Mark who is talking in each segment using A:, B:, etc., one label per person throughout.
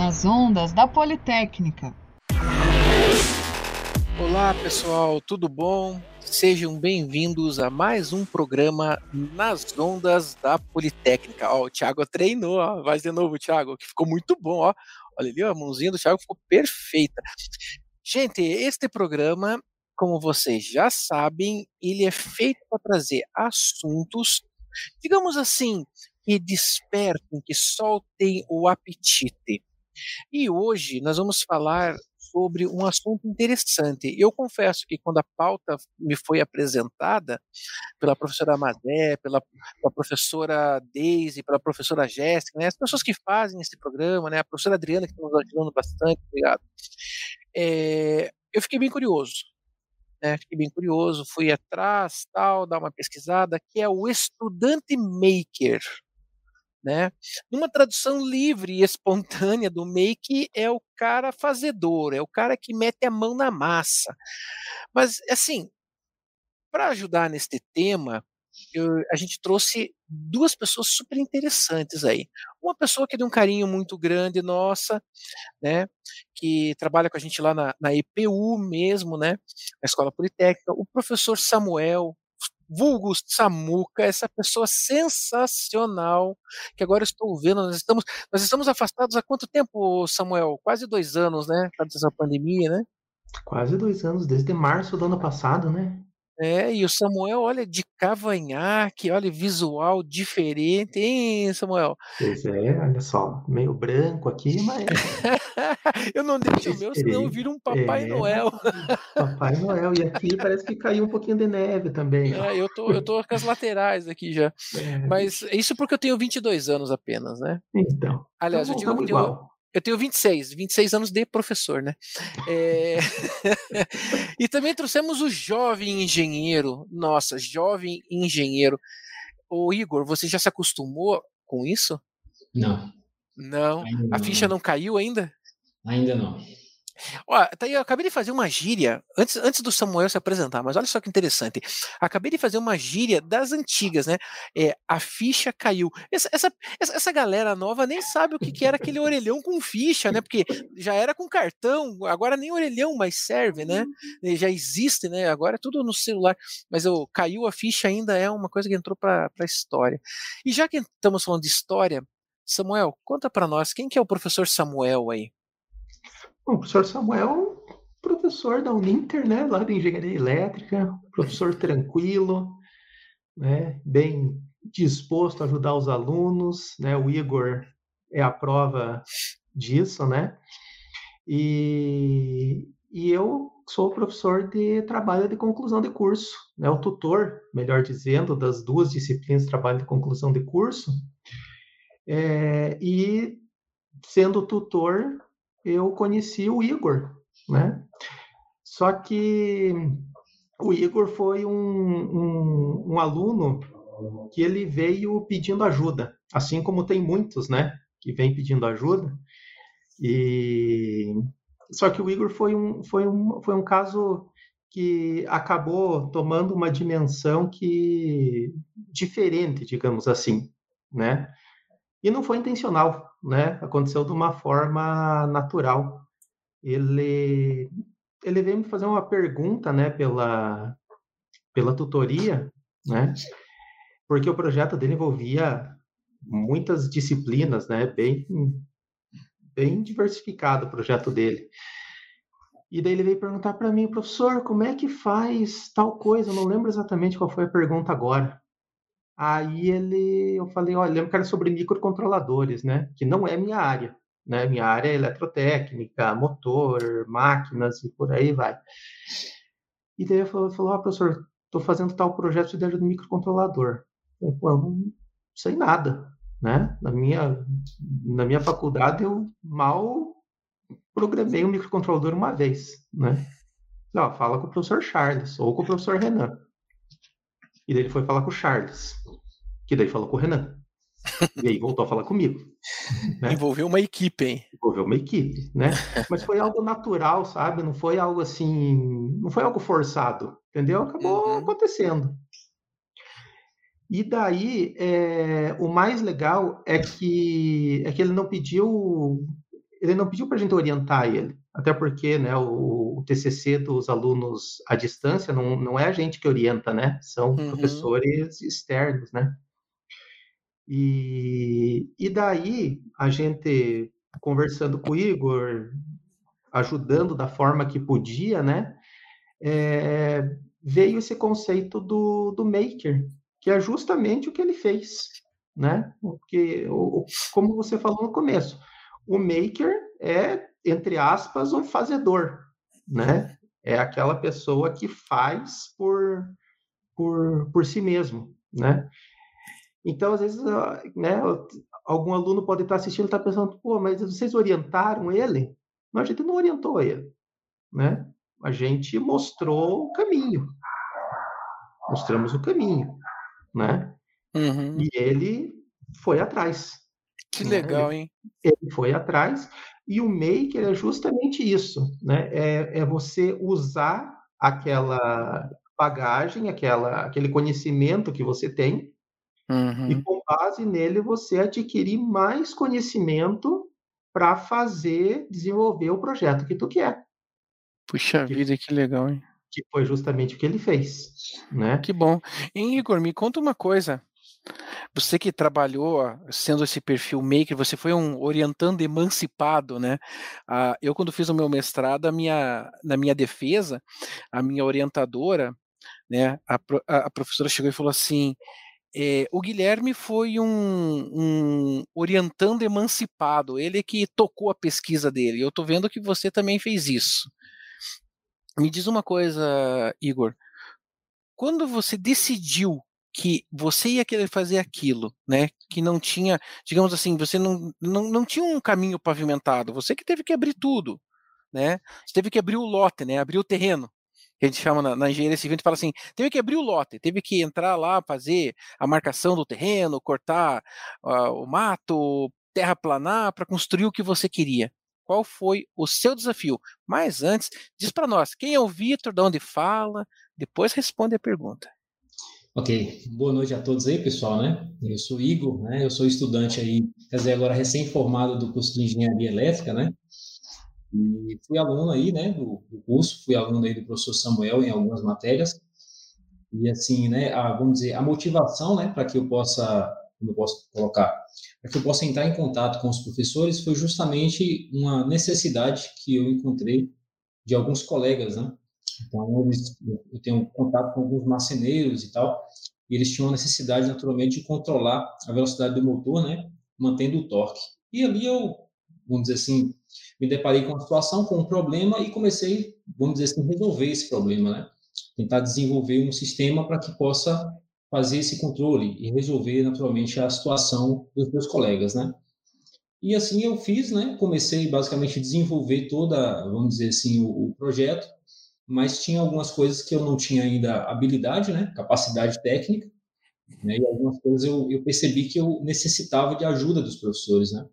A: nas ondas da Politécnica.
B: Olá pessoal, tudo bom? Sejam bem-vindos a mais um programa nas ondas da Politécnica. Ó, o Thiago treinou, ó. vai de novo, Thiago, que ficou muito bom, ó. Olha ali, ó, a mãozinha do Thiago ficou perfeita. Gente, este programa, como vocês já sabem, ele é feito para trazer assuntos, digamos assim, que despertem, que soltem o apetite. E hoje nós vamos falar sobre um assunto interessante. Eu confesso que quando a pauta me foi apresentada pela professora Amadé, pela, pela professora Deise, pela professora Jéssica, né, as pessoas que fazem esse programa, né, a professora Adriana que está nos ajudando bastante, obrigado. É, eu fiquei bem curioso. Né, fiquei bem curioso, fui atrás, tal, dar uma pesquisada, que é o estudante maker. Né? Numa tradução livre e espontânea do make é o cara fazedor, é o cara que mete a mão na massa. Mas assim, para ajudar neste tema, eu, a gente trouxe duas pessoas super interessantes aí. Uma pessoa que tem um carinho muito grande, nossa, né, que trabalha com a gente lá na, na EPU mesmo, né, na Escola Politécnica, o professor Samuel, vulgo Samuca, essa pessoa sensacional, que agora estou vendo, nós estamos, nós estamos afastados há quanto tempo, Samuel? Quase dois anos, né? Por causa dessa pandemia, né?
C: Quase dois anos, desde março do ano passado, né?
B: É, e o Samuel, olha, de cavanhaque, olha, visual diferente, hein, Samuel?
C: Pois é, olha só, meio branco aqui, mas.
B: eu não deixo o meu, senão vira um Papai é, Noel.
C: Papai Noel, e aqui parece que caiu um pouquinho de neve também.
B: É, eu tô, eu tô com as laterais aqui já. É. Mas isso porque eu tenho 22 anos apenas, né?
C: Então.
B: Aliás, então, eu digo que eu tenho, eu tenho 26, 26 anos de professor, né? É... e também trouxemos o jovem engenheiro. Nossa, jovem engenheiro. O Igor, você já se acostumou com isso?
D: Não.
B: Não. Ainda a ficha não caiu ainda?
D: Ainda não.
B: Ó, tá aí, eu acabei de fazer uma gíria, antes, antes do Samuel se apresentar, mas olha só que interessante. Acabei de fazer uma gíria das antigas, né? É, a ficha caiu. Essa, essa, essa galera nova nem sabe o que, que era aquele orelhão com ficha, né? Porque já era com cartão, agora nem orelhão mais serve, né? Já existe, né? Agora é tudo no celular. Mas o caiu a ficha ainda é uma coisa que entrou para a história. E já que estamos falando de história, Samuel, conta para nós, quem que é o professor Samuel aí?
C: Bom, o professor Samuel, professor da Uninter, né, lá de Engenharia Elétrica, professor tranquilo, né, bem disposto a ajudar os alunos, né, o Igor é a prova disso, né, e, e eu sou professor de trabalho de conclusão de curso, né, o tutor, melhor dizendo, das duas disciplinas de trabalho de conclusão de curso, é, e sendo tutor eu conheci o Igor, né? Só que o Igor foi um, um, um, aluno que ele veio pedindo ajuda, assim como tem muitos, né? Que vem pedindo ajuda. E só que o Igor foi um, foi um, foi um caso que acabou tomando uma dimensão que diferente, digamos assim, né? E não foi intencional, né? Aconteceu de uma forma natural. Ele ele veio me fazer uma pergunta, né, pela pela tutoria, né? Porque o projeto dele envolvia muitas disciplinas, né? Bem bem diversificado o projeto dele. E daí ele veio perguntar para mim, professor, como é que faz tal coisa? Eu não lembro exatamente qual foi a pergunta agora. Aí ele, eu falei, olha, lembro que era sobre microcontroladores, né? Que não é minha área, né? Minha área é eletrotécnica, motor, máquinas e por aí vai. E daí ele falou, falou ah, professor, estou fazendo tal projeto de ajuda microcontrolador. Eu, Pô, não sei nada, né? Na minha, na minha faculdade eu mal programei um microcontrolador uma vez, né? Não, fala com o professor Charles ou com o professor Renan. E daí ele foi falar com o Charles, que daí falou com o Renan. E aí voltou a falar comigo.
B: Né? Envolveu uma equipe, hein?
C: Envolveu uma equipe, né? Mas foi algo natural, sabe? Não foi algo assim, não foi algo forçado, entendeu? Acabou uhum. acontecendo. E daí, é, o mais legal é que, é que ele não pediu ele não pediu para a gente orientar ele, até porque né, o, o, TCC dos alunos à distância não, não é a gente que orienta, né? São uhum. professores externos, né? E, e daí, a gente conversando com o Igor, ajudando da forma que podia, né? É, veio esse conceito do, do maker, que é justamente o que ele fez, né? Porque, o, como você falou no começo, o maker é, entre aspas, um fazedor, né? É aquela pessoa que faz por, por, por si mesmo, né? Então, às vezes, né, algum aluno pode estar assistindo e estar pensando, pô, mas vocês orientaram ele? Não, a gente não orientou ele, né? A gente mostrou o caminho. Mostramos o caminho, né? Uhum. E ele foi atrás.
B: Que né? legal, hein?
C: Ele foi atrás. E o maker é justamente isso, né? É, é você usar aquela bagagem, aquela, aquele conhecimento que você tem, uhum. e com base nele você adquirir mais conhecimento para fazer, desenvolver o projeto que tu quer.
B: Puxa que, vida, que legal, hein?
C: Que foi justamente o que ele fez, né?
B: Que bom. E, Igor, me conta uma coisa. Você que trabalhou sendo esse perfil maker, você foi um orientando emancipado, né? Ah, eu, quando fiz o meu mestrado, a minha, na minha defesa, a minha orientadora, né, a, a professora chegou e falou assim: é, o Guilherme foi um, um, orientando emancipado, ele que tocou a pesquisa dele. Eu estou vendo que você também fez isso. Me diz uma coisa, Igor. Quando você decidiu que você ia querer fazer aquilo, né? Que não tinha, digamos assim, você não, não, não tinha um caminho pavimentado, você que teve que abrir tudo, né? Você teve que abrir o lote, né? Abrir o terreno a gente chama na, na engenharia civil, a gente fala assim, teve que abrir o lote, teve que entrar lá, fazer a marcação do terreno, cortar uh, o mato, terraplanar para construir o que você queria. Qual foi o seu desafio? Mas antes, diz para nós, quem é o Vitor, de onde fala, depois responde a pergunta.
D: Ok, boa noite a todos aí, pessoal, né? Eu sou Igor, né? Eu sou estudante aí, quer dizer, agora recém-formado do curso de Engenharia Elétrica, né? E fui aluno aí, né, do, do, curso, fui aluno aí do professor Samuel em algumas matérias. E assim, né, a, vamos dizer, a motivação, né, para que eu possa, como eu posso colocar, para que eu possa entrar em contato com os professores foi justamente uma necessidade que eu encontrei de alguns colegas, né? Então, eu tenho contato com alguns marceneiros e tal, e eles tinham a necessidade, naturalmente, de controlar a velocidade do motor, né, mantendo o torque. E ali eu, vamos dizer assim, me deparei com uma situação, com um problema e comecei, vamos dizer assim, resolver esse problema, né? Tentar desenvolver um sistema para que possa fazer esse controle e resolver naturalmente a situação dos meus colegas, né? E assim eu fiz, né? Comecei basicamente a desenvolver toda, vamos dizer assim, o, o projeto, mas tinha algumas coisas que eu não tinha ainda habilidade, né? Capacidade técnica, né? E algumas coisas eu, eu percebi que eu necessitava de ajuda dos professores, né?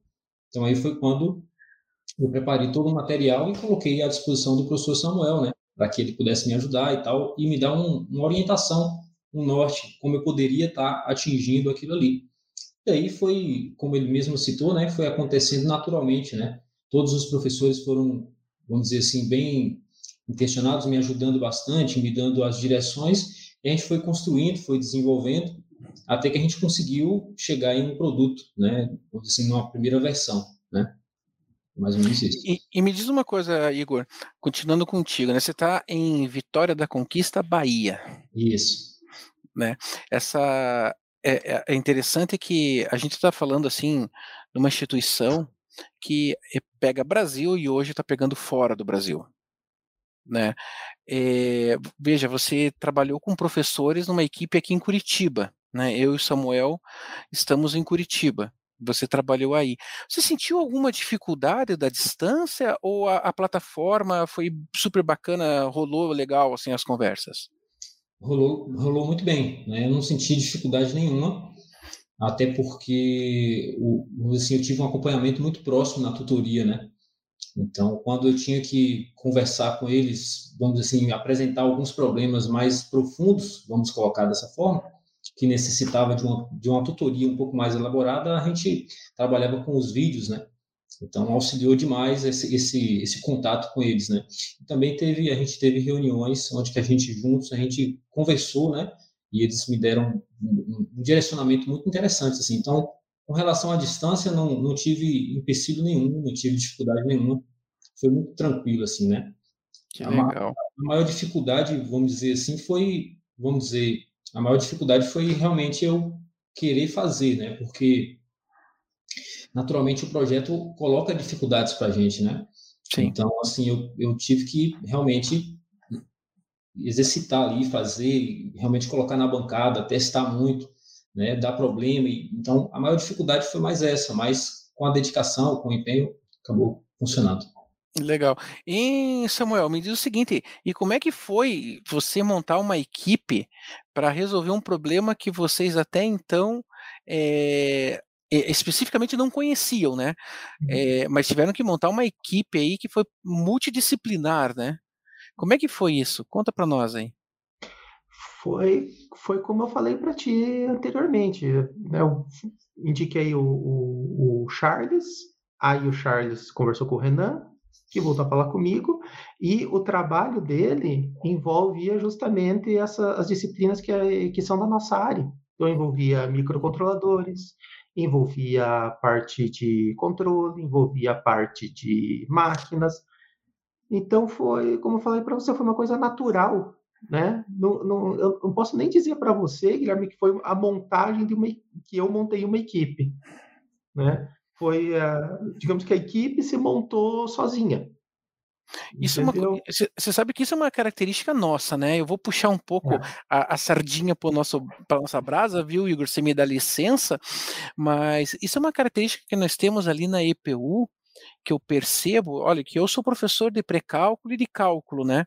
D: Então aí foi quando eu preparei todo o material e coloquei à disposição do professor Samuel, né, para que ele pudesse me ajudar e tal, e me dar um, uma orientação, um norte, como eu poderia estar atingindo aquilo ali. E aí foi, como ele mesmo citou, né, foi acontecendo naturalmente, né, todos os professores foram, vamos dizer assim, bem intencionados, me ajudando bastante, me dando as direções, e a gente foi construindo, foi desenvolvendo, até que a gente conseguiu chegar em um produto, né, assim, numa primeira versão, né. Mais ou menos isso.
B: E, e, me diz uma coisa, Igor, continuando contigo, né? Você está em Vitória da Conquista, Bahia.
D: Isso.
B: Né? Essa é, é, é interessante que a gente está falando assim de uma instituição que pega Brasil e hoje está pegando fora do Brasil. Né? É, veja, você trabalhou com professores numa equipe aqui em Curitiba. Né? Eu e Samuel estamos em Curitiba você trabalhou aí. Você sentiu alguma dificuldade da distância ou a, a, plataforma foi super bacana, rolou legal assim as conversas?
D: Rolou, rolou muito bem, né? Eu não senti dificuldade nenhuma, até porque assim, eu tive um acompanhamento muito próximo na tutoria, né? Então, quando eu tinha que conversar com eles, vamos dizer assim, apresentar alguns problemas mais profundos, vamos colocar dessa forma, que necessitava de uma, de uma tutoria um pouco mais elaborada, a gente trabalhava com os vídeos, né? Então auxiliou demais esse, esse, esse contato com eles, né? E também teve a gente teve reuniões onde que a gente juntos a gente conversou, né? E eles me deram um, um direcionamento muito interessante, assim. Então, com relação à distância, não, não tive empecilho nenhum, não tive dificuldade nenhuma. Foi muito tranquilo, assim, né?
B: Que a legal.
D: Ma a maior dificuldade, vamos dizer assim, foi, vamos dizer, a maior dificuldade foi realmente eu querer fazer, né? Porque naturalmente o projeto coloca dificuldades para a gente, né? Sim. Então, assim, eu, eu tive que realmente exercitar ali, fazer, realmente colocar na bancada, testar muito, né? Dar problema. Então, a maior dificuldade foi mais essa, mas com a dedicação, com o empenho, acabou funcionando.
B: Legal. E Samuel, me diz o seguinte, e como é que foi você montar uma equipe para resolver um problema que vocês até então é, especificamente não conheciam, né? É, mas tiveram que montar uma equipe aí que foi multidisciplinar, né? Como é que foi isso? Conta para nós aí.
C: Foi, foi como eu falei para ti anteriormente. Né? Eu indiquei o, o, o Charles, aí o Charles conversou com o Renan, que voltou a falar comigo, e o trabalho dele envolvia justamente essa, as disciplinas que, que são da nossa área. Então, envolvia microcontroladores, envolvia a parte de controle, envolvia a parte de máquinas. Então, foi, como eu falei para você, foi uma coisa natural. Né? Não, não, eu não posso nem dizer para você, Guilherme, que foi a montagem de uma que eu montei uma equipe. Né? Foi, uh, digamos que a equipe se montou sozinha.
B: Isso você é sabe que isso é uma característica nossa, né? Eu vou puxar um pouco é. a, a, sardinha para nosso para nossa brasa, viu, Igor? Você me dá licença, mas isso é uma característica que nós temos ali na EPU que eu percebo, olha, que eu sou professor de pré-cálculo e de cálculo, né?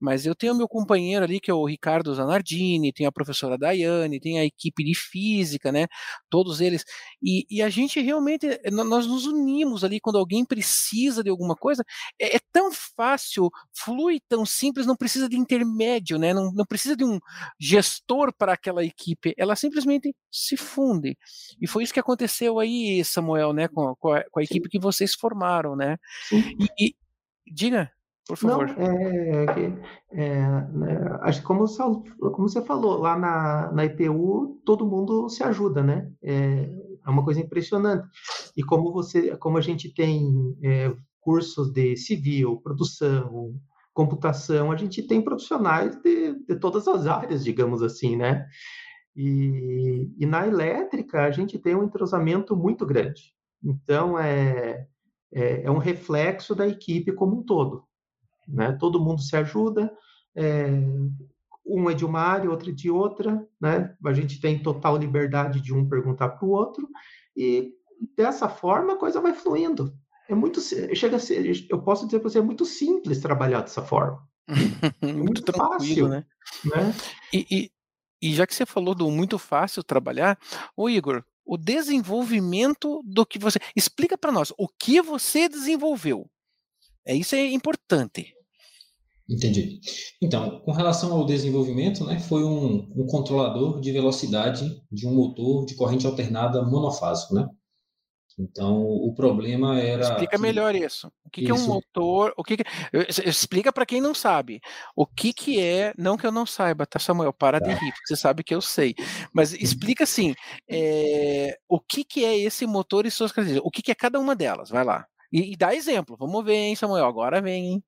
B: Mas eu tenho meu companheiro ali, que é o Ricardo Zanardini, tem a professora Daiane, tem a equipe de física, né? Todos eles. E, e a gente realmente, eh, nós nos unimos ali quando alguém precisa de alguma coisa. É, é tão fácil, flui tão simples, não precisa de intermédio, né? Não, não precisa de um gestor para aquela equipe. Ela simplesmente se funde. E foi isso que aconteceu aí, Samuel, né? Com, com, a, com a equipe que vocês formaram, né? E, e, diga, por favor.
C: Não, é, é, né, acho que como, como você falou, lá na, na IPU todo mundo se ajuda, né? É, é uma coisa impressionante. E como você, como a gente tem é, cursos de civil, produção, computação, a gente tem profissionais de, de todas as áreas, digamos assim, né? E, e, na elétrica a gente tem um entrosamento muito grande. Então é, é, é um reflexo da equipe como um todo. Né? Todo mundo se ajuda, é, um é de uma área, outro é de outra, né? A gente tem total liberdade de um perguntar para o outro e dessa forma a coisa vai fluindo. É muito chega a ser, eu posso dizer para você, é muito simples trabalhar dessa forma.
B: É muito, muito tranquilo, fácil, né? né? E, e, e já que você falou do muito fácil trabalhar, o Igor, o desenvolvimento do que você. Explica para nós o que você desenvolveu. É isso é importante.
D: Entendi. Então, com relação ao desenvolvimento, né, foi um, um controlador de velocidade de um motor de corrente alternada monofásico, né? Então, o problema era.
B: Explica que... melhor isso. O que, isso. que é um motor? O que, que... Explica para quem não sabe. O que, que é. Não que eu não saiba, tá, Samuel? Para de tá. rir, porque você sabe que eu sei. Mas explica assim: é... o que, que é esse motor e suas características? O que, que é cada uma delas? Vai lá. E, e dá exemplo. Vamos ver, hein, Samuel? Agora vem, hein?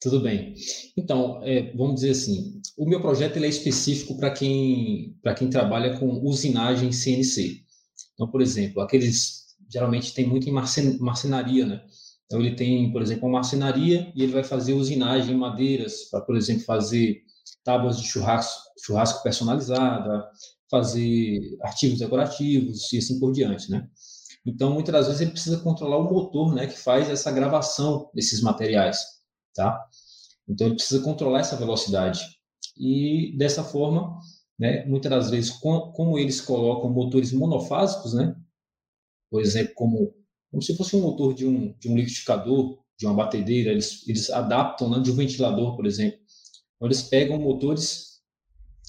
D: Tudo bem. Então, é, vamos dizer assim, o meu projeto ele é específico para quem, quem trabalha com usinagem CNC. Então, por exemplo, aqueles geralmente tem muito em marcen marcenaria, né? Então ele tem, por exemplo, uma marcenaria e ele vai fazer usinagem em madeiras para, por exemplo, fazer tábuas de churrasco, churrasco personalizada, fazer artigos decorativos e assim por diante, né? Então, muitas das vezes ele precisa controlar o motor, né, que faz essa gravação desses materiais, tá? Então ele precisa controlar essa velocidade. E dessa forma, né, muitas das vezes, como eles colocam motores monofásicos, né, por exemplo, como, como se fosse um motor de um, de um liquidificador, de uma batedeira, eles, eles adaptam né, de um ventilador, por exemplo. Então, eles pegam motores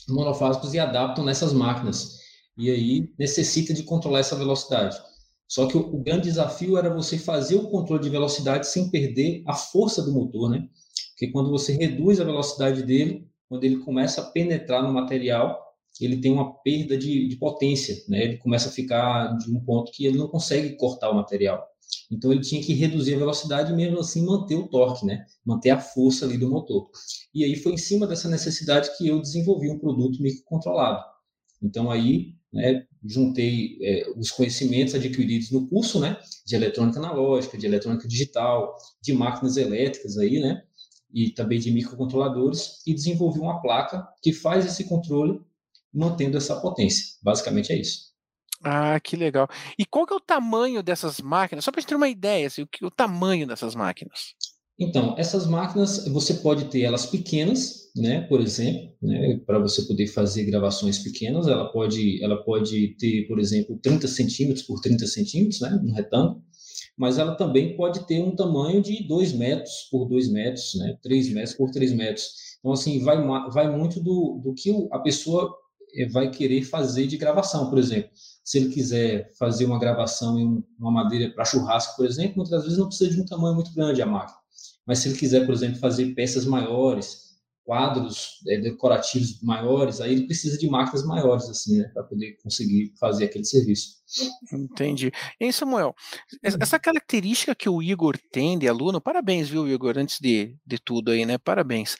D: monofásicos e adaptam nessas máquinas. E aí necessita de controlar essa velocidade. Só que o, o, grande desafio era você fazer o controle de velocidade sem perder a força do motor, né? Porque quando você reduz a velocidade dele, quando ele começa a penetrar no material, ele tem uma perda de, de potência, né? Ele começa a ficar de um ponto que ele não consegue cortar o material. Então ele tinha que reduzir a velocidade e mesmo assim manter o torque, né? Manter a força ali do motor. E aí foi em cima dessa necessidade que eu desenvolvi um produto microcontrolado. Então aí, né, juntei é, os conhecimentos adquiridos no curso, né, de eletrônica analógica, de eletrônica digital, de máquinas elétricas aí, né, e também de microcontroladores e desenvolvi uma placa que faz esse controle mantendo essa potência. Basicamente é isso.
B: Ah, que legal. E qual que é o tamanho dessas máquinas? Só para a gente ter uma ideia, assim, o, que, o tamanho dessas máquinas.
D: Então, essas máquinas, você pode ter elas pequenas, né, por exemplo, né, para você poder fazer gravações pequenas, ela pode, ela pode ter, por exemplo, 30 centímetros por 30 centímetros, né, um retângulo, mas ela também pode ter um tamanho de 2 metros por 2 metros, né, 3 metros por 3 metros. Então, assim, vai, vai muito do, do que a pessoa vai querer fazer de gravação, por exemplo. Se ele quiser fazer uma gravação em uma madeira para churrasco, por exemplo, muitas vezes não precisa de um tamanho muito grande a máquina. Mas se ele quiser, por exemplo, fazer peças maiores, quadros é, decorativos maiores, aí ele precisa de máquinas maiores, assim, né, para poder conseguir fazer aquele serviço.
B: Entendi. E Samuel, essa característica que o Igor tem de aluno, parabéns, viu, Igor, antes de, de tudo aí, né? Parabéns.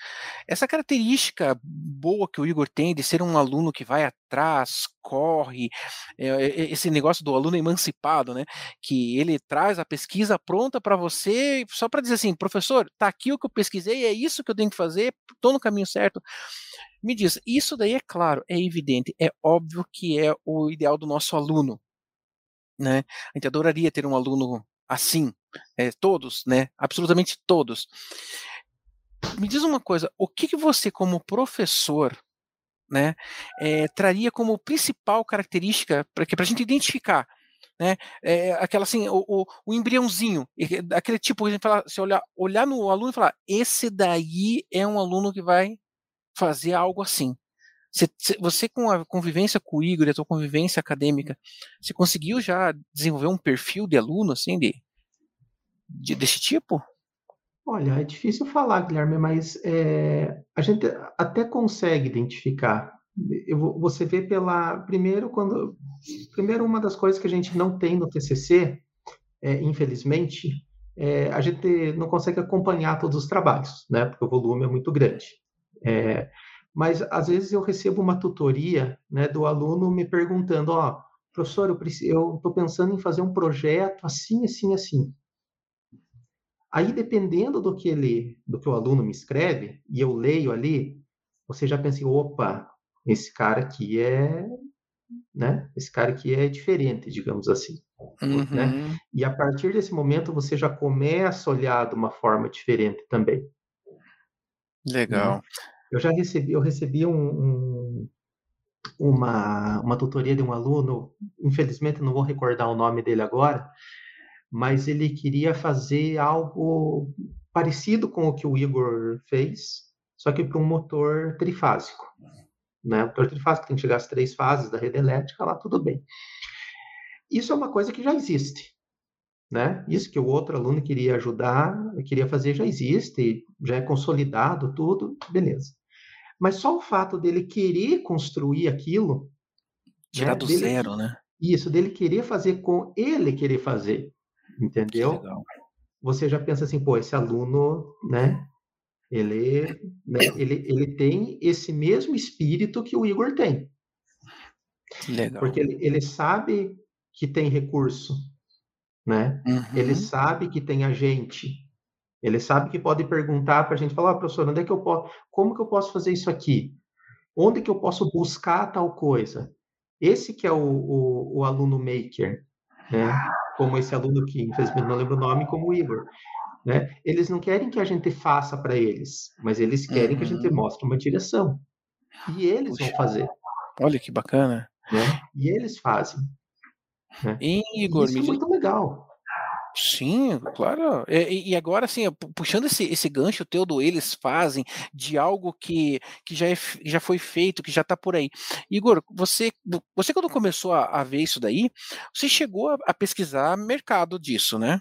B: Essa característica boa que o Igor tem de ser um aluno que vai atrás, corre, é, esse negócio do aluno emancipado, né? Que ele traz a pesquisa pronta para você, só para dizer assim, professor, tá aqui o que eu pesquisei, é isso que eu tenho que fazer, estou no caminho certo. Me diz, isso daí é claro, é evidente, é óbvio que é o ideal do nosso aluno né? A gente adoraria ter um aluno assim, é, todos, né? Absolutamente todos. Me diz uma coisa, o que, que você, como professor, né, é, traria como principal característica para a gente identificar, né, é, aquela assim, o, o, o, embriãozinho, aquele tipo, a gente fala, se olhar, olhar no aluno e falar, esse daí é um aluno que vai fazer algo assim. Você, você, com a convivência com o Igor a sua convivência acadêmica, você conseguiu já desenvolver um perfil de aluno assim de, de desse tipo?
C: Olha, é difícil falar, Guilherme, mas é, a gente até consegue identificar. Eu, você vê pela primeiro quando primeiro uma das coisas que a gente não tem no TCC, é, infelizmente, é, a gente não consegue acompanhar todos os trabalhos, né? Porque o volume é muito grande. Mas às vezes eu recebo uma tutoria né, do aluno me perguntando, ó, oh, professor, eu estou pensando em fazer um projeto assim, assim, assim. Aí, dependendo do que ele, do que o aluno me escreve, e eu leio ali, você já pensa, opa, esse cara aqui é, né? Esse cara aqui é diferente, digamos assim. Né? Uhum. Né? E a partir desse momento você já começa a olhar de uma forma diferente também.
B: Legal.
C: Eu já recebi, eu recebi um, um, uma, uma tutoria de um aluno, infelizmente não vou recordar o nome dele agora, mas ele queria fazer algo parecido com o que o Igor fez, só que para um motor trifásico. Né? O motor trifásico tem que chegar às três fases da rede elétrica, lá tudo bem. Isso é uma coisa que já existe né? Isso que o outro aluno queria ajudar, queria fazer já existe, já é consolidado tudo, beleza. Mas só o fato dele querer construir aquilo.
B: Tirar né, do dele, zero, né?
C: Isso, dele querer fazer com ele querer fazer. Entendeu? Você já pensa assim, pô, esse aluno, né? Ele, né, ele, ele tem esse mesmo espírito que o Igor tem.
B: Legal.
C: Porque ele, ele sabe que tem recurso, né? Uhum. Ele sabe que tem a gente, ele sabe que pode perguntar para a gente, falar, ah, professor, onde é que eu posso, como que eu posso fazer isso aqui? Onde que eu posso buscar tal coisa? Esse que é o, o, o aluno maker, né? Como esse aluno que, infelizmente, não lembro o nome, como o Igor. Né? Eles não querem que a gente faça para eles, mas eles querem uhum. que a gente uhum. mostre uma direção. E eles Puxa. vão fazer.
B: Olha que bacana.
C: Né? E eles fazem. Né?
B: E, Igor,
C: Isso é muito legal.
B: Sim, claro. E, e agora, assim, puxando esse, esse gancho teu do eles fazem, de algo que, que já, é, já foi feito, que já está por aí. Igor, você, você quando começou a, a ver isso daí, você chegou a, a pesquisar mercado disso, né?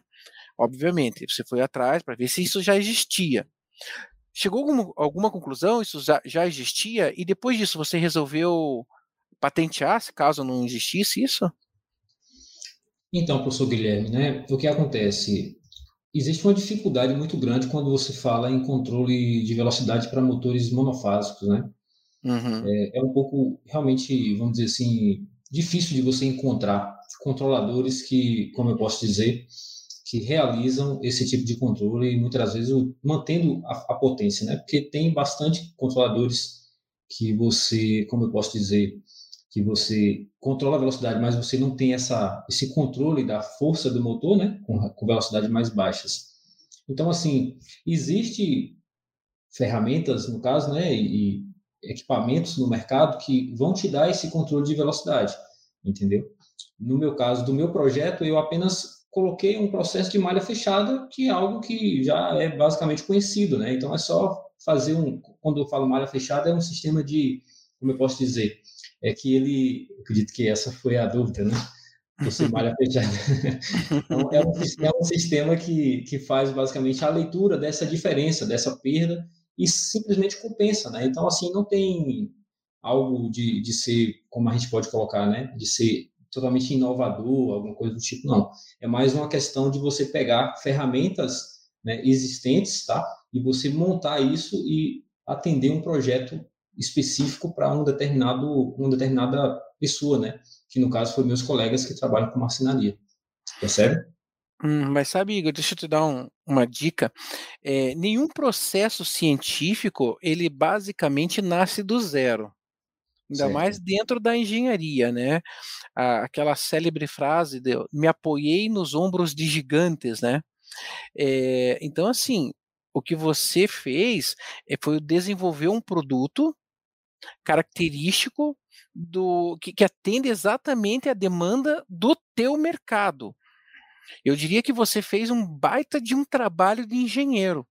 B: Obviamente, você foi atrás para ver se isso já existia. Chegou a alguma, alguma conclusão? Isso já, já existia? E depois disso você resolveu patentear, se caso não existisse isso?
D: Então, professor Guilherme, né, o que acontece? Existe uma dificuldade muito grande quando você fala em controle de velocidade para motores monofásicos, né? Uhum. É, é, um pouco, realmente, vamos dizer assim, difícil de você encontrar controladores que, como eu posso dizer, que realizam esse tipo de controle, muitas vezes mantendo a, a potência, né? Porque tem bastante controladores que você, como eu posso dizer, que você controla a velocidade, mas você não tem essa, esse controle da força do motor, né, com, com velocidades mais baixas. Então, assim, existe ferramentas, no caso, né, e, e equipamentos no mercado que vão te dar esse controle de velocidade, entendeu? No meu caso, do meu projeto, eu apenas coloquei um processo de malha fechada, que é algo que já é basicamente conhecido, né? Então, é só fazer um... Quando eu falo malha fechada, é um sistema de, como eu posso dizer, é que ele, acredito que essa foi a dúvida, né? Você malha fechada. então, é um, é um sistema que, que faz basicamente a leitura dessa diferença, dessa perda, e simplesmente compensa, né? Então, assim, não tem algo de, de ser, como a gente pode colocar, né? De ser totalmente inovador, alguma coisa do tipo, não. É mais uma questão de você pegar ferramentas né, existentes, tá? E você montar isso e atender um projeto específico para um determinado, uma determinada pessoa, né? Que no caso foi meus colegas que trabalham com marcenaria. Percebe?
B: Hum, mas sabe, Igor, deixa eu te dar um, uma dica. É, nenhum processo científico, ele basicamente nasce do zero. Ainda certo. mais dentro da engenharia, né? aquela célebre frase de me apoiei nos ombros de gigantes, né? É, então, assim, o que você fez é, foi desenvolver um produto característico do que, que atende exatamente a demanda do teu mercado. Eu diria que você fez um baita de um trabalho de engenheiro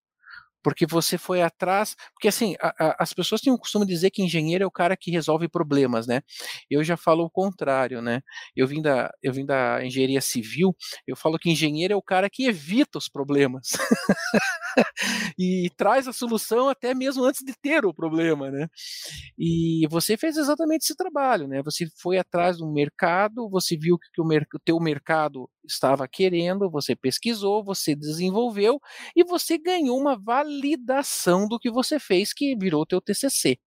B: porque você foi atrás, porque assim, a, a, as pessoas têm o costume de dizer que engenheiro é o cara que resolve problemas, né? Eu já falo o contrário, né? Eu vim da, eu vim da engenharia civil, eu falo que engenheiro é o cara que evita os problemas. e traz a solução até mesmo antes de ter o problema, né? E você fez exatamente esse trabalho, né? Você foi atrás do mercado, você viu que o, mer o teu mercado estava querendo, você pesquisou, você desenvolveu e você ganhou uma validação do que você fez que virou teu TCC.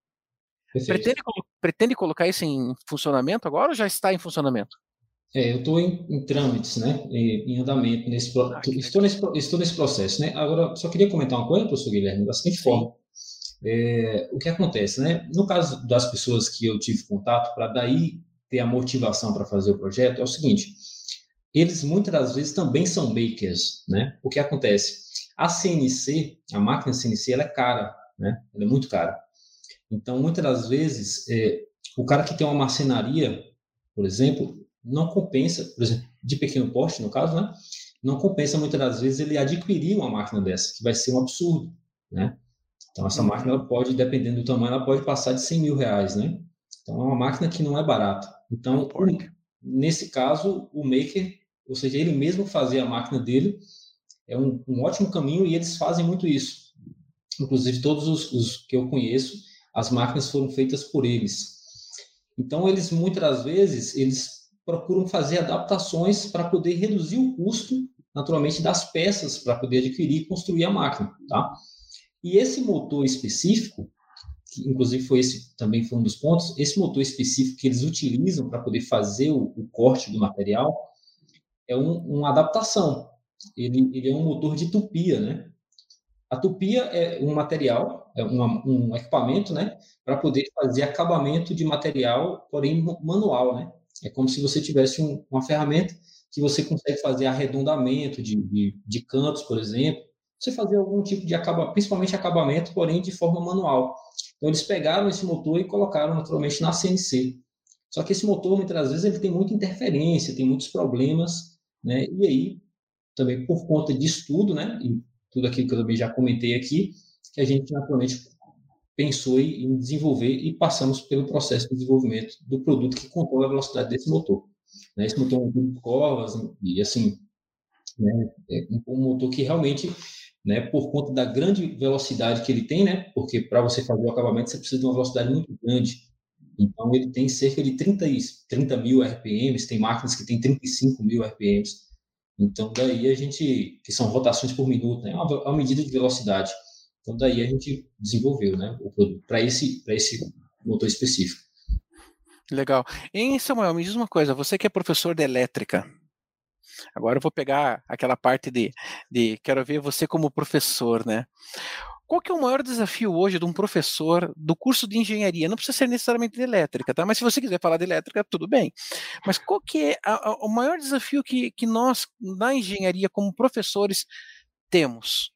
B: Pretende, pretende, colocar isso em funcionamento agora ou já está em funcionamento?
D: É, eu estou em, em, trâmites, né, em, andamento nesse, ah, estou nesse estou nesse processo, né. Agora só queria comentar uma coisa, professor Guilherme, da seguinte Sim. forma: é, o que acontece, né? No caso das pessoas que eu tive contato para daí ter a motivação para fazer o projeto é o seguinte: eles muitas das vezes também são makers, né? O que acontece? A CNC, a máquina CNC, ela é cara, né? Ela é muito cara. Então, muitas das vezes, é, o cara que tem uma marcenaria, por exemplo, não compensa, por exemplo, de pequeno porte, no caso, né? Não compensa muitas das vezes ele adquirir uma máquina dessa, que vai ser um absurdo, né? Então, essa uhum. máquina ela pode, dependendo do tamanho, ela pode passar de 100 mil reais, né? Então, é uma máquina que não é barata. Então, nesse caso, o maker ou seja, ele mesmo fazer a máquina dele é um, um ótimo caminho e eles fazem muito isso. Inclusive, todos os, os, que eu conheço, as máquinas foram feitas por eles. Então, eles muitas vezes eles procuram fazer adaptações para poder reduzir o custo, naturalmente, das peças para poder adquirir e construir a máquina, tá? E esse motor específico, que inclusive foi esse também foi um dos pontos, esse motor específico que eles utilizam para poder fazer o, o corte do material, é um, uma adaptação. Ele, ele é um motor de tupia, né? A tupia é um material, é uma, um equipamento, né, para poder fazer acabamento de material, porém manual, né? É como se você tivesse um, uma ferramenta que você consegue fazer arredondamento de, de, de, cantos, por exemplo. Você fazer algum tipo de acabamento, principalmente acabamento, porém de forma manual. Então eles pegaram esse motor e colocaram naturalmente na CNC. Só que esse motor muitas vezes ele tem muita interferência, tem muitos problemas né? E aí também por conta de estudo, né, e tudo aquilo que eu também já comentei aqui, que a gente naturalmente pensou em desenvolver e passamos pelo processo de desenvolvimento do produto que controla a velocidade desse motor. Né? Esse motor é um motor de corvas e assim, né, é um motor que realmente, né, por conta da grande velocidade que ele tem, né, porque para você fazer o acabamento você precisa de uma velocidade muito grande. Então ele tem cerca de 30, 30 mil RPMs, tem máquinas que têm 35 mil RPMs. Então daí a gente, que são rotações por minuto, né, é uma, uma medida de velocidade. Então daí a gente desenvolveu, né, o produto para esse esse motor específico.
B: Legal. Em Samuel, me diz uma coisa, você que é professor de elétrica, agora eu vou pegar aquela parte de, de quero ver você como professor, né? Qual que é o maior desafio hoje de um professor do curso de engenharia? Não precisa ser necessariamente de elétrica, tá? Mas se você quiser falar de elétrica, tudo bem. Mas qual que é a, a, o maior desafio que, que nós, na engenharia, como professores, temos?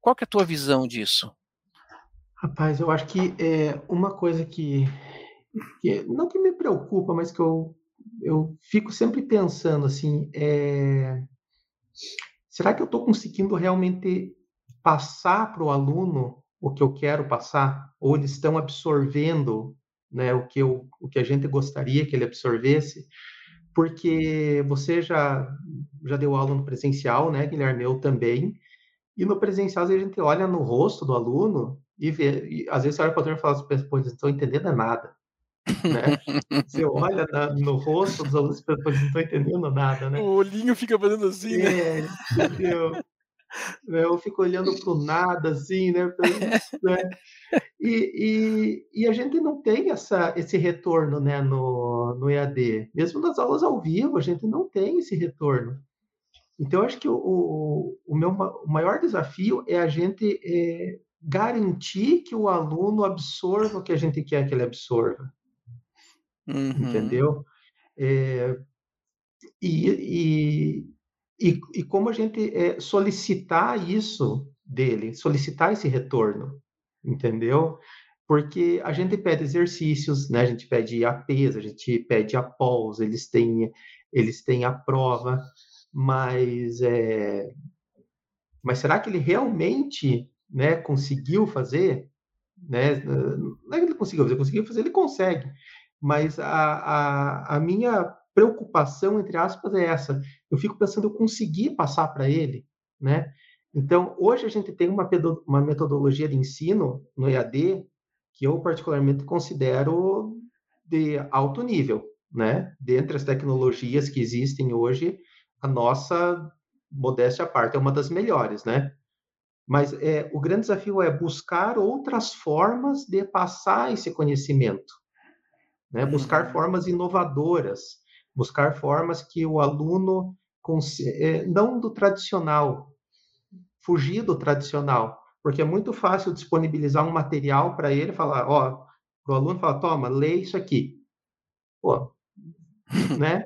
B: Qual que é a tua visão disso?
C: Rapaz, eu acho que é uma coisa que, que não que me preocupa, mas que eu, eu fico sempre pensando assim, é, será que eu estou conseguindo realmente passar para o aluno o que eu quero passar? Ou eles estão absorvendo né, o, que eu, o que a gente gostaria que ele absorvesse? Porque você já, já deu aula no presencial, né, Guilherme? Eu também. E no presencial, a gente olha no rosto do aluno e vê, e, às vezes você olha para o aluno e fala assim, pô, não estou entendendo nada. Né? Você olha na, no rosto dos alunos e não estou entendendo nada, né?
B: O olhinho fica fazendo assim,
C: né? É, eu, eu fico olhando para o nada, assim, né? né? E, e, e, a gente não tem essa, esse retorno né, no, no EAD. Mesmo nas aulas ao vivo, a gente não tem esse retorno. Então, eu acho que o, o, o meu o maior desafio é a gente é, garantir que o aluno absorva o que a gente quer que ele absorva. Uhum. Entendeu? É, e, e, e, e, como a gente é, solicitar isso dele, solicitar esse retorno, entendeu? Porque a gente pede exercícios, né? A gente pede APs, a gente pede APOLs, eles têm, eles têm a prova, mas é, mas será que ele realmente né, conseguiu fazer? Né? Não é que ele conseguiu fazer, conseguiu fazer, ele consegue. Mas a, a, a minha preocupação, entre aspas, é essa. Eu fico pensando, eu consegui passar para ele, né? Então, hoje a gente tem uma, uma metodologia de ensino no EAD que eu particularmente considero de alto nível, né? Dentre as tecnologias que existem hoje, a nossa, modéstia à parte, é uma das melhores, né? Mas é, o grande desafio é buscar outras formas de passar esse conhecimento, né? Buscar uhum. formas inovadoras, buscar formas que o aluno é, não do tradicional, fugir do tradicional, porque é muito fácil disponibilizar um material para ele, falar, ó, o aluno fala, toma, lê isso aqui. Pô, né?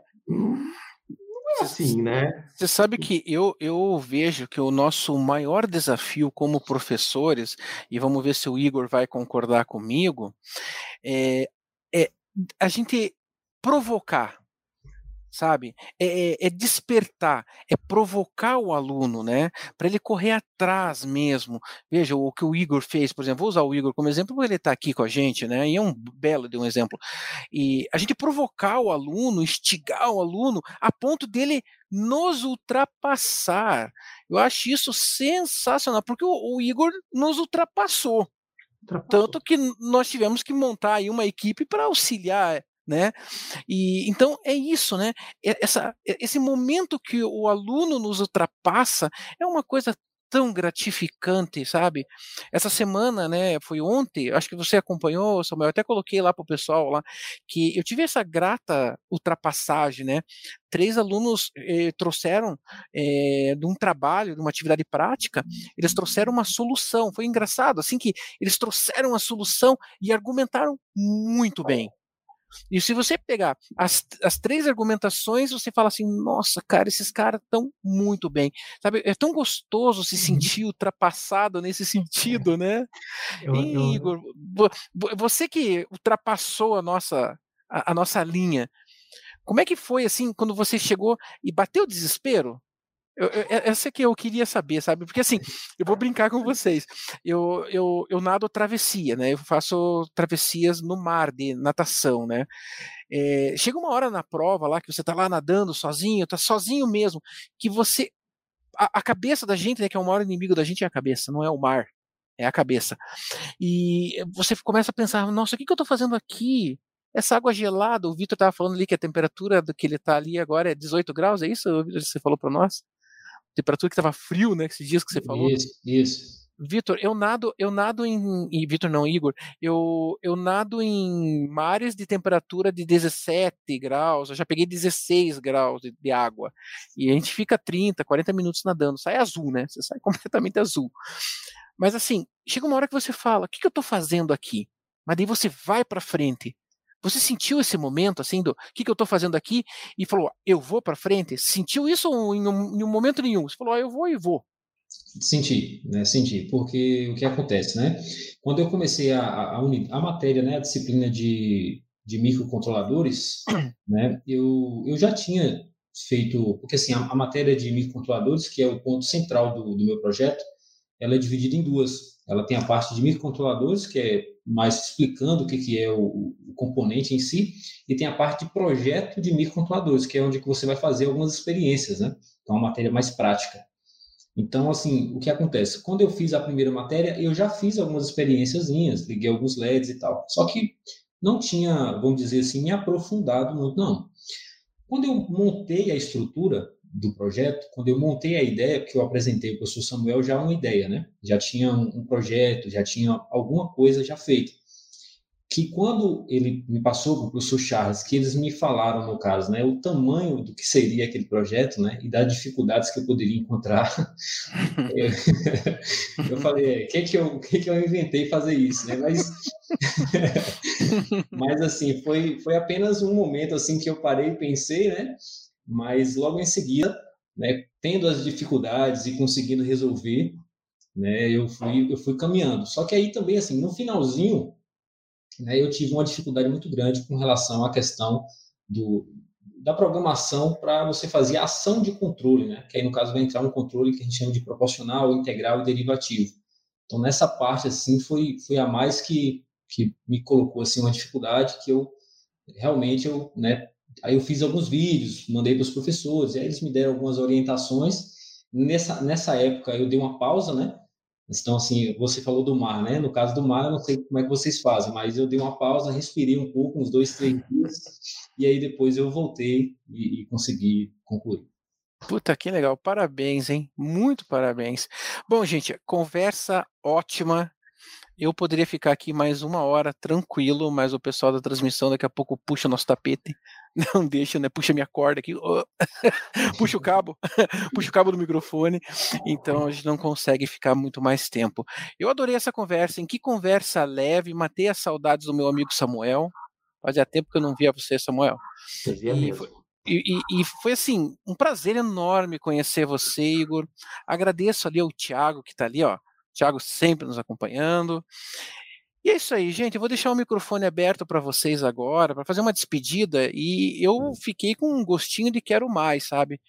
C: é assim, né?
B: Você sabe que eu, eu vejo que o nosso maior desafio como professores, e vamos ver se o Igor vai concordar comigo, é, é a gente provocar sabe? É, é, é, despertar, é provocar o aluno, né? Para ele correr atrás mesmo. Veja o que o Igor fez, por exemplo, vou usar o Igor como exemplo, porque ele está aqui com a gente, né? E é um belo de um exemplo. E a gente provocar o aluno, instigar o aluno a ponto dele nos ultrapassar. Eu acho isso sensacional, porque o, o Igor nos ultrapassou. Tanto que nós tivemos que montar aí uma equipe para auxiliar né? E então é isso, né? Essa, esse momento que o aluno nos ultrapassa é uma coisa tão gratificante, sabe? Essa semana, né, foi ontem, acho que você acompanhou, Samuel, eu até coloquei lá para o pessoal lá, que eu tive essa grata ultrapassagem, né? Três alunos eh, trouxeram eh, de um trabalho, de uma atividade prática, eles trouxeram uma solução. Foi engraçado, assim que eles trouxeram a solução e argumentaram muito bem, e se você pegar as, as três argumentações, você fala assim: nossa, cara, esses caras estão muito bem. Sabe, é tão gostoso se uhum. sentir ultrapassado nesse sentido, né? Eu, e, eu... Igor, você que ultrapassou a nossa, a, a nossa linha, como é que foi assim quando você chegou e bateu o desespero? Eu, eu, essa que eu queria saber, sabe? Porque assim, eu vou brincar com vocês. Eu, eu, eu nado travessia, né? Eu faço travessias no mar de natação, né? É, chega uma hora na prova lá que você tá lá nadando sozinho, tá sozinho mesmo, que você. A, a cabeça da gente, né? Que é o maior inimigo da gente é a cabeça, não é o mar, é a cabeça. E você começa a pensar, nossa, o que, que eu tô fazendo aqui? Essa água gelada, o Vitor estava falando ali que a temperatura do que ele está ali agora é 18 graus, é isso, Você falou para nós? Temperatura que estava frio, né? Esses dias que você falou.
D: Isso, isso.
B: Vitor, eu nado, eu nado em, em Vitor não, Igor, eu, eu nado em mares de temperatura de 17 graus, eu já peguei 16 graus de, de, água, e a gente fica 30, 40 minutos nadando, sai azul, né, você sai completamente azul, mas assim, chega uma hora que você fala, o que, que eu estou fazendo aqui? Mas daí você vai para frente, você sentiu esse momento, assim, do que, que eu estou fazendo aqui? E falou, eu vou para frente? Sentiu isso em um, em um, momento nenhum? Você falou, ah, eu vou e vou.
D: Senti, né? Senti, porque o que acontece, né? Quando eu comecei a, a, a matéria, né, a disciplina de, de microcontroladores, né, eu, eu já tinha feito, porque assim, a, a matéria de microcontroladores, que é o ponto central do, do meu projeto, ela é dividida em duas. Ela tem a parte de microcontroladores, que é mais explicando o que, que é o, o, componente em si, e tem a parte de projeto de microcontroladores, que é onde que você vai fazer algumas experiências, né? Então, é uma matéria mais prática. Então, assim, o que acontece? Quando eu fiz a primeira matéria, eu já fiz algumas experiências, liguei alguns LEDs e tal. Só que não tinha, vamos dizer assim, me aprofundado muito, não. Quando eu montei a estrutura, do projeto, quando eu montei a ideia, que eu apresentei para o professor Samuel já uma ideia, né? Já tinha um, projeto, já tinha alguma coisa já feita. Que quando ele me passou para o professor Charles, que eles me falaram, no caso, né, o tamanho do que seria aquele projeto, né, e das dificuldades que eu poderia encontrar, eu, eu falei, o que, que, eu, que, que eu inventei fazer isso, né? Mas, mas assim, foi, foi apenas um momento assim que eu parei e pensei, né? Mas logo em seguida, né, tendo as dificuldades e conseguindo resolver, né, eu fui eu fui caminhando. Só que aí também assim, no finalzinho, né, eu tive uma dificuldade muito grande com relação à questão do da programação para você fazer ação de controle, né? Que aí no caso vai entrar um controle que a gente chama de proporcional, integral e derivativo. Então nessa parte assim foi foi a mais que que me colocou assim uma dificuldade que eu realmente eu né, Aí eu fiz alguns vídeos, mandei para os professores, aí eles me deram algumas orientações. Nessa, nessa época eu dei uma pausa, né? Então, assim, você falou do mar, né? No caso do mar, eu não sei como é que vocês fazem, mas eu dei uma pausa, respirei um pouco, uns dois, três dias, e aí depois eu voltei e, e consegui concluir.
B: Puta, que legal. Parabéns, hein? Muito parabéns. Bom, gente, conversa ótima. Eu poderia ficar aqui mais uma hora tranquilo, mas o pessoal da transmissão daqui a pouco puxa nosso tapete, não deixa, né? Puxa minha corda aqui, puxa o cabo, puxa o cabo do microfone, então a gente não consegue ficar muito mais tempo. Eu adorei essa conversa, em que conversa leve, matei as saudades do meu amigo Samuel. Fazia tempo que eu não via você, Samuel.
C: E foi,
B: e, e, e, foi assim, um prazer enorme conhecer você, Igor. Agradeço ali ao Thiago que está ali, ó Thiago sempre nos acompanhando. E é isso aí, gente. Eu vou deixar o microfone aberto para vocês agora, para fazer uma despedida. E eu hum. fiquei com um gostinho de quero mais, sabe?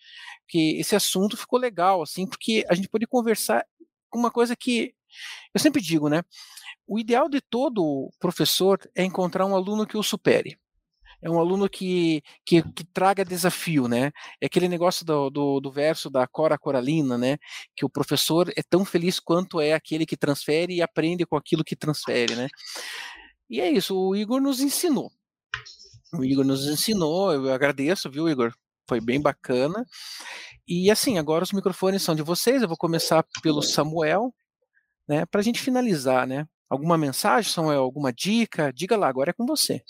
B: Que esse assunto ficou legal, assim, porque a gente pode conversar com uma coisa que eu sempre digo, né? O ideal de todo professor é encontrar um aluno que o supere é um aluno que, que, que, traga desafio, né? É aquele negócio do, do, do, verso da Cora Coralina, né? Que o professor é tão feliz quanto é aquele que transfere e aprende com aquilo que transfere, né? E é isso, o Igor nos ensinou. O Igor nos ensinou, eu agradeço, viu, Igor? Foi bem bacana. E assim, agora os microfones são de vocês, eu vou começar pelo Samuel, né? Para a gente finalizar, né? Alguma mensagem, Samuel? Alguma dica? Diga lá, agora é com você.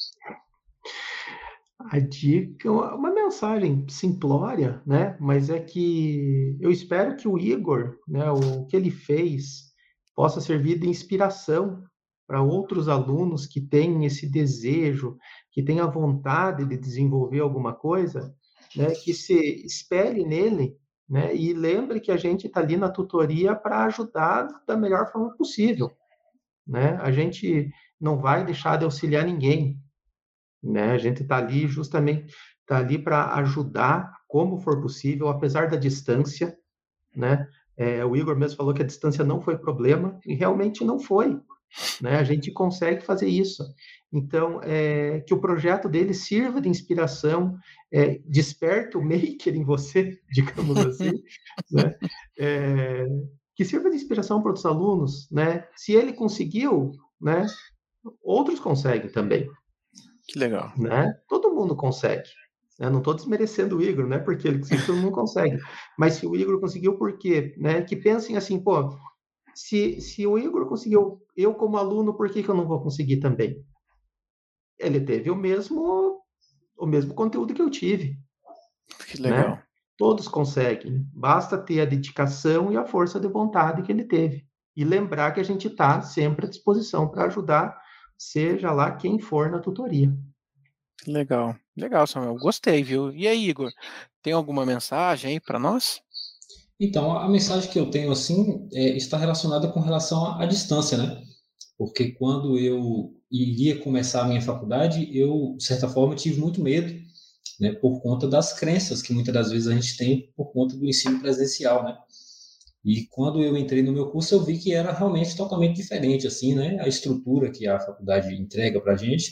C: A dica, uma mensagem simplória, né? Mas é que eu espero que o Igor, né, o que ele fez, possa servir de inspiração para outros alunos que têm esse desejo, que têm a vontade de desenvolver alguma coisa, né? Que se espere nele, né? E lembre que a gente está ali na tutoria para ajudar da melhor forma possível, né? A gente não vai deixar de auxiliar ninguém, né? A gente está ali justamente tá ali para ajudar como for possível, apesar da distância, né? É, o Igor mesmo falou que a distância não foi problema, e realmente não foi. Né? A gente consegue fazer isso. Então, é, que o projeto dele sirva de inspiração, é, desperte o maker em você, digamos assim, né? é, que sirva de inspiração para outros alunos. Né? Se ele conseguiu, né? outros conseguem também.
B: Que legal.
C: Né? Todo mundo consegue. Eu não estou desmerecendo o Igor, né? Porque ele todo mundo consegue. Mas se o Igor conseguiu, por quê? Né? Que pensem assim, pô, se, se o Igor conseguiu, eu como aluno, por que, que eu não vou conseguir também? Ele teve o mesmo o mesmo conteúdo que eu tive.
B: Que legal. Né?
C: Todos conseguem. Basta ter a dedicação e a força de vontade que ele teve. E lembrar que a gente está sempre à disposição para ajudar, seja lá quem for na tutoria.
B: Legal, legal, Samuel. Gostei, viu? E aí, Igor, tem alguma mensagem aí para nós?
D: Então, a mensagem que eu tenho assim é, está relacionada com relação à, à distância, né? Porque quando eu iria começar a minha faculdade, eu, de certa forma, tive muito medo, né? Por conta das crenças que muitas das vezes a gente tem por conta do ensino presencial, né? E quando eu entrei no meu curso, eu vi que era realmente totalmente diferente, assim, né? A estrutura que a faculdade entrega para a gente.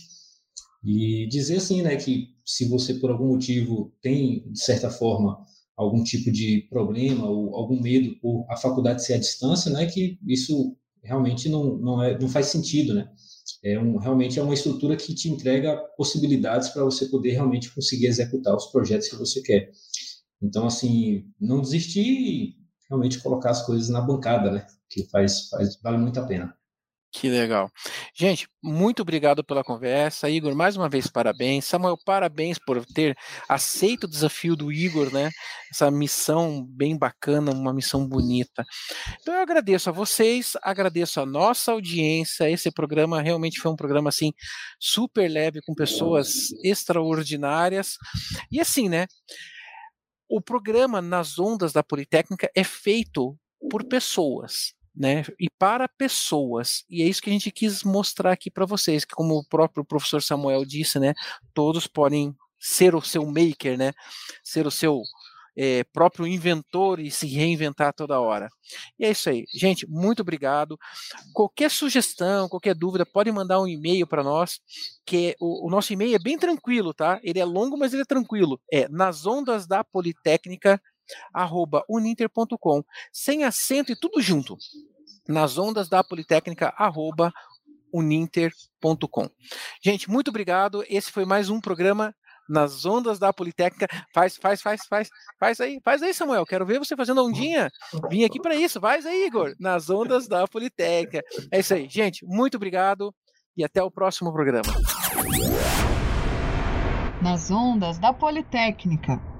D: E dizer assim, né, que se você por algum motivo tem, de certa forma, algum tipo de problema ou algum medo por a faculdade ser à distância, né, que isso realmente não, não, é, não faz sentido, né? É um, realmente é uma estrutura que te entrega possibilidades para você poder realmente conseguir executar os projetos que você quer. Então, assim, não desistir realmente colocar as coisas na bancada, né? Que faz, faz vale muito a pena.
B: Que legal. Gente, muito obrigado pela conversa. Igor, mais uma vez, parabéns. Samuel, parabéns por ter aceito o desafio do Igor, né? Essa missão bem bacana, uma missão bonita. Então, eu agradeço a vocês, agradeço a nossa audiência. Esse programa realmente foi um programa, assim, super leve, com pessoas extraordinárias. E assim, né? O programa Nas Ondas da Politécnica é feito por pessoas né, e para pessoas. E é isso que a gente quis mostrar aqui para vocês, que como o próprio professor Samuel disse, né, todos podem ser o seu maker, né, ser o seu é, próprio inventor e se reinventar toda hora. E é isso aí. Gente, muito obrigado. Qualquer sugestão, qualquer dúvida, pode mandar um e-mail para nós, que o, o, nosso e-mail é bem tranquilo, tá? Ele é longo, mas ele é tranquilo. É nas ondas da Politécnica arroba uninter.com, sem acento e tudo junto. Nas ondas da Politécnica, arroba uninter.com. Gente, muito obrigado. Esse foi mais um programa nas ondas da Politécnica. Faz, faz, faz, faz, faz aí, faz aí, Samuel. Quero ver você fazendo ondinha. Vim aqui para isso. Faz aí, Igor. Nas ondas da Politécnica. É isso aí, gente. Muito obrigado e até o próximo programa.
A: Nas ondas da Politécnica.